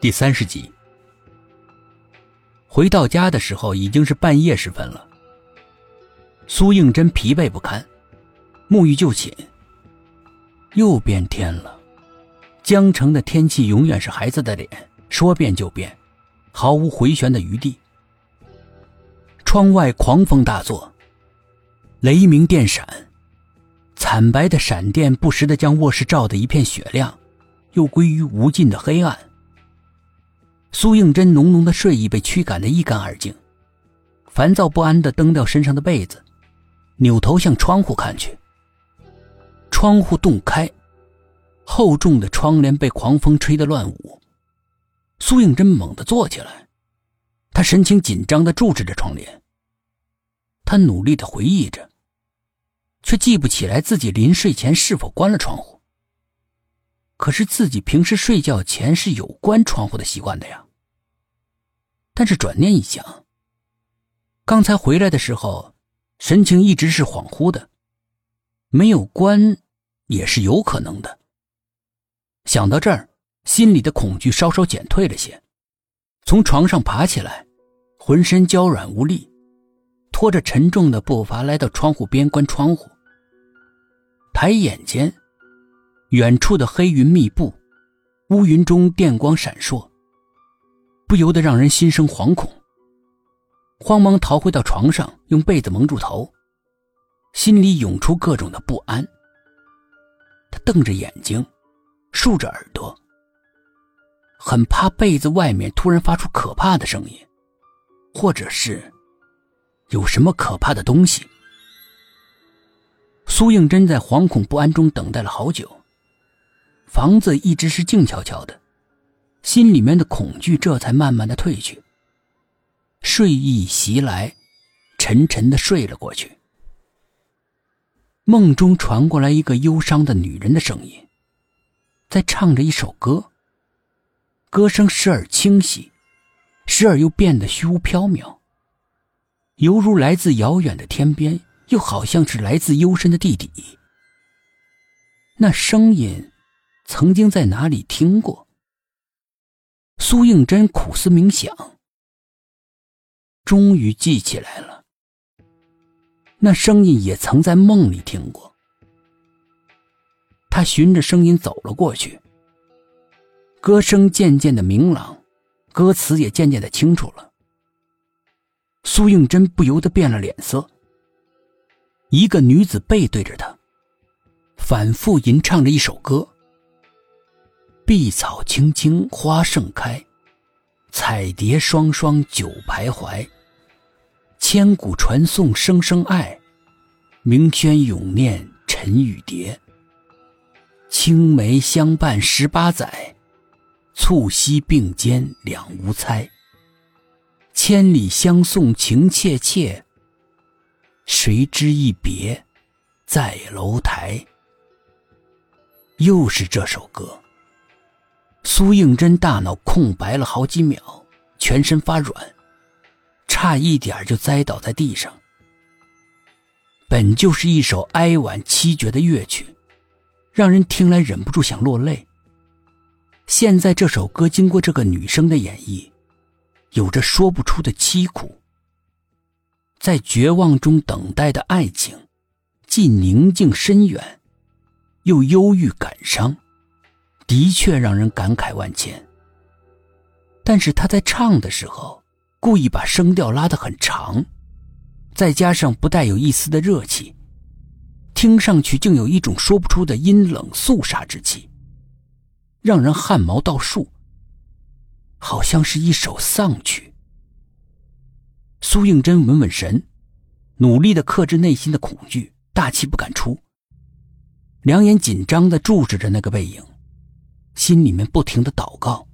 第三十集。回到家的时候已经是半夜时分了。苏应真疲惫不堪，沐浴就寝。又变天了，江城的天气永远是孩子的脸，说变就变，毫无回旋的余地。窗外狂风大作，雷鸣电闪，惨白的闪电不时的将卧室照得一片雪亮，又归于无尽的黑暗。苏应真浓浓的睡意被驱赶得一干二净，烦躁不安的蹬掉身上的被子，扭头向窗户看去。窗户洞开，厚重的窗帘被狂风吹得乱舞。苏应真猛地坐起来，他神情紧张地注视着窗帘。他努力地回忆着，却记不起来自己临睡前是否关了窗户。可是自己平时睡觉前是有关窗户的习惯的呀。但是转念一想，刚才回来的时候，神情一直是恍惚的，没有关也是有可能的。想到这儿，心里的恐惧稍稍减退了些，从床上爬起来，浑身娇软无力，拖着沉重的步伐来到窗户边关窗户。抬眼间。远处的黑云密布，乌云中电光闪烁，不由得让人心生惶恐。慌忙逃回到床上，用被子蒙住头，心里涌出各种的不安。他瞪着眼睛，竖着耳朵，很怕被子外面突然发出可怕的声音，或者是有什么可怕的东西。苏应真在惶恐不安中等待了好久。房子一直是静悄悄的，心里面的恐惧这才慢慢的退去。睡意袭来，沉沉的睡了过去。梦中传过来一个忧伤的女人的声音，在唱着一首歌。歌声时而清晰，时而又变得虚无缥缈，犹如来自遥远的天边，又好像是来自幽深的地底。那声音。曾经在哪里听过？苏应真苦思冥想，终于记起来了。那声音也曾在梦里听过。他循着声音走了过去，歌声渐渐的明朗，歌词也渐渐的清楚了。苏应真不由得变了脸色。一个女子背对着他，反复吟唱着一首歌。碧草青青花盛开，彩蝶双双久徘徊。千古传颂声声爱，明轩永念尘与蝶。青梅相伴十八载，促膝并肩两无猜。千里相送情切切，谁知一别在楼台。又是这首歌。苏应真大脑空白了好几秒，全身发软，差一点就栽倒在地上。本就是一首哀婉凄绝的乐曲，让人听来忍不住想落泪。现在这首歌经过这个女生的演绎，有着说不出的凄苦。在绝望中等待的爱情，既宁静深远，又忧郁感伤。的确让人感慨万千。但是他在唱的时候，故意把声调拉得很长，再加上不带有一丝的热气，听上去竟有一种说不出的阴冷肃杀之气，让人汗毛倒竖，好像是一首丧曲。苏应真稳稳神，努力的克制内心的恐惧，大气不敢出，两眼紧张的注视着那个背影。心里面不停的祷告：“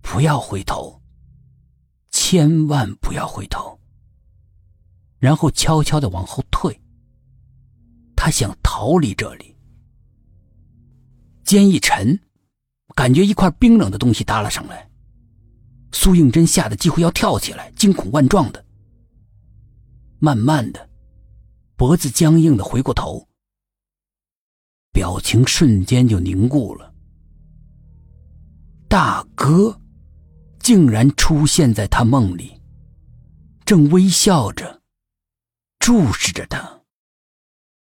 不要回头，千万不要回头。”然后悄悄的往后退。他想逃离这里。肩一沉，感觉一块冰冷的东西搭了上来。苏应真吓得几乎要跳起来，惊恐万状的。慢慢的，脖子僵硬的回过头，表情瞬间就凝固了。大哥竟然出现在他梦里，正微笑着注视着他。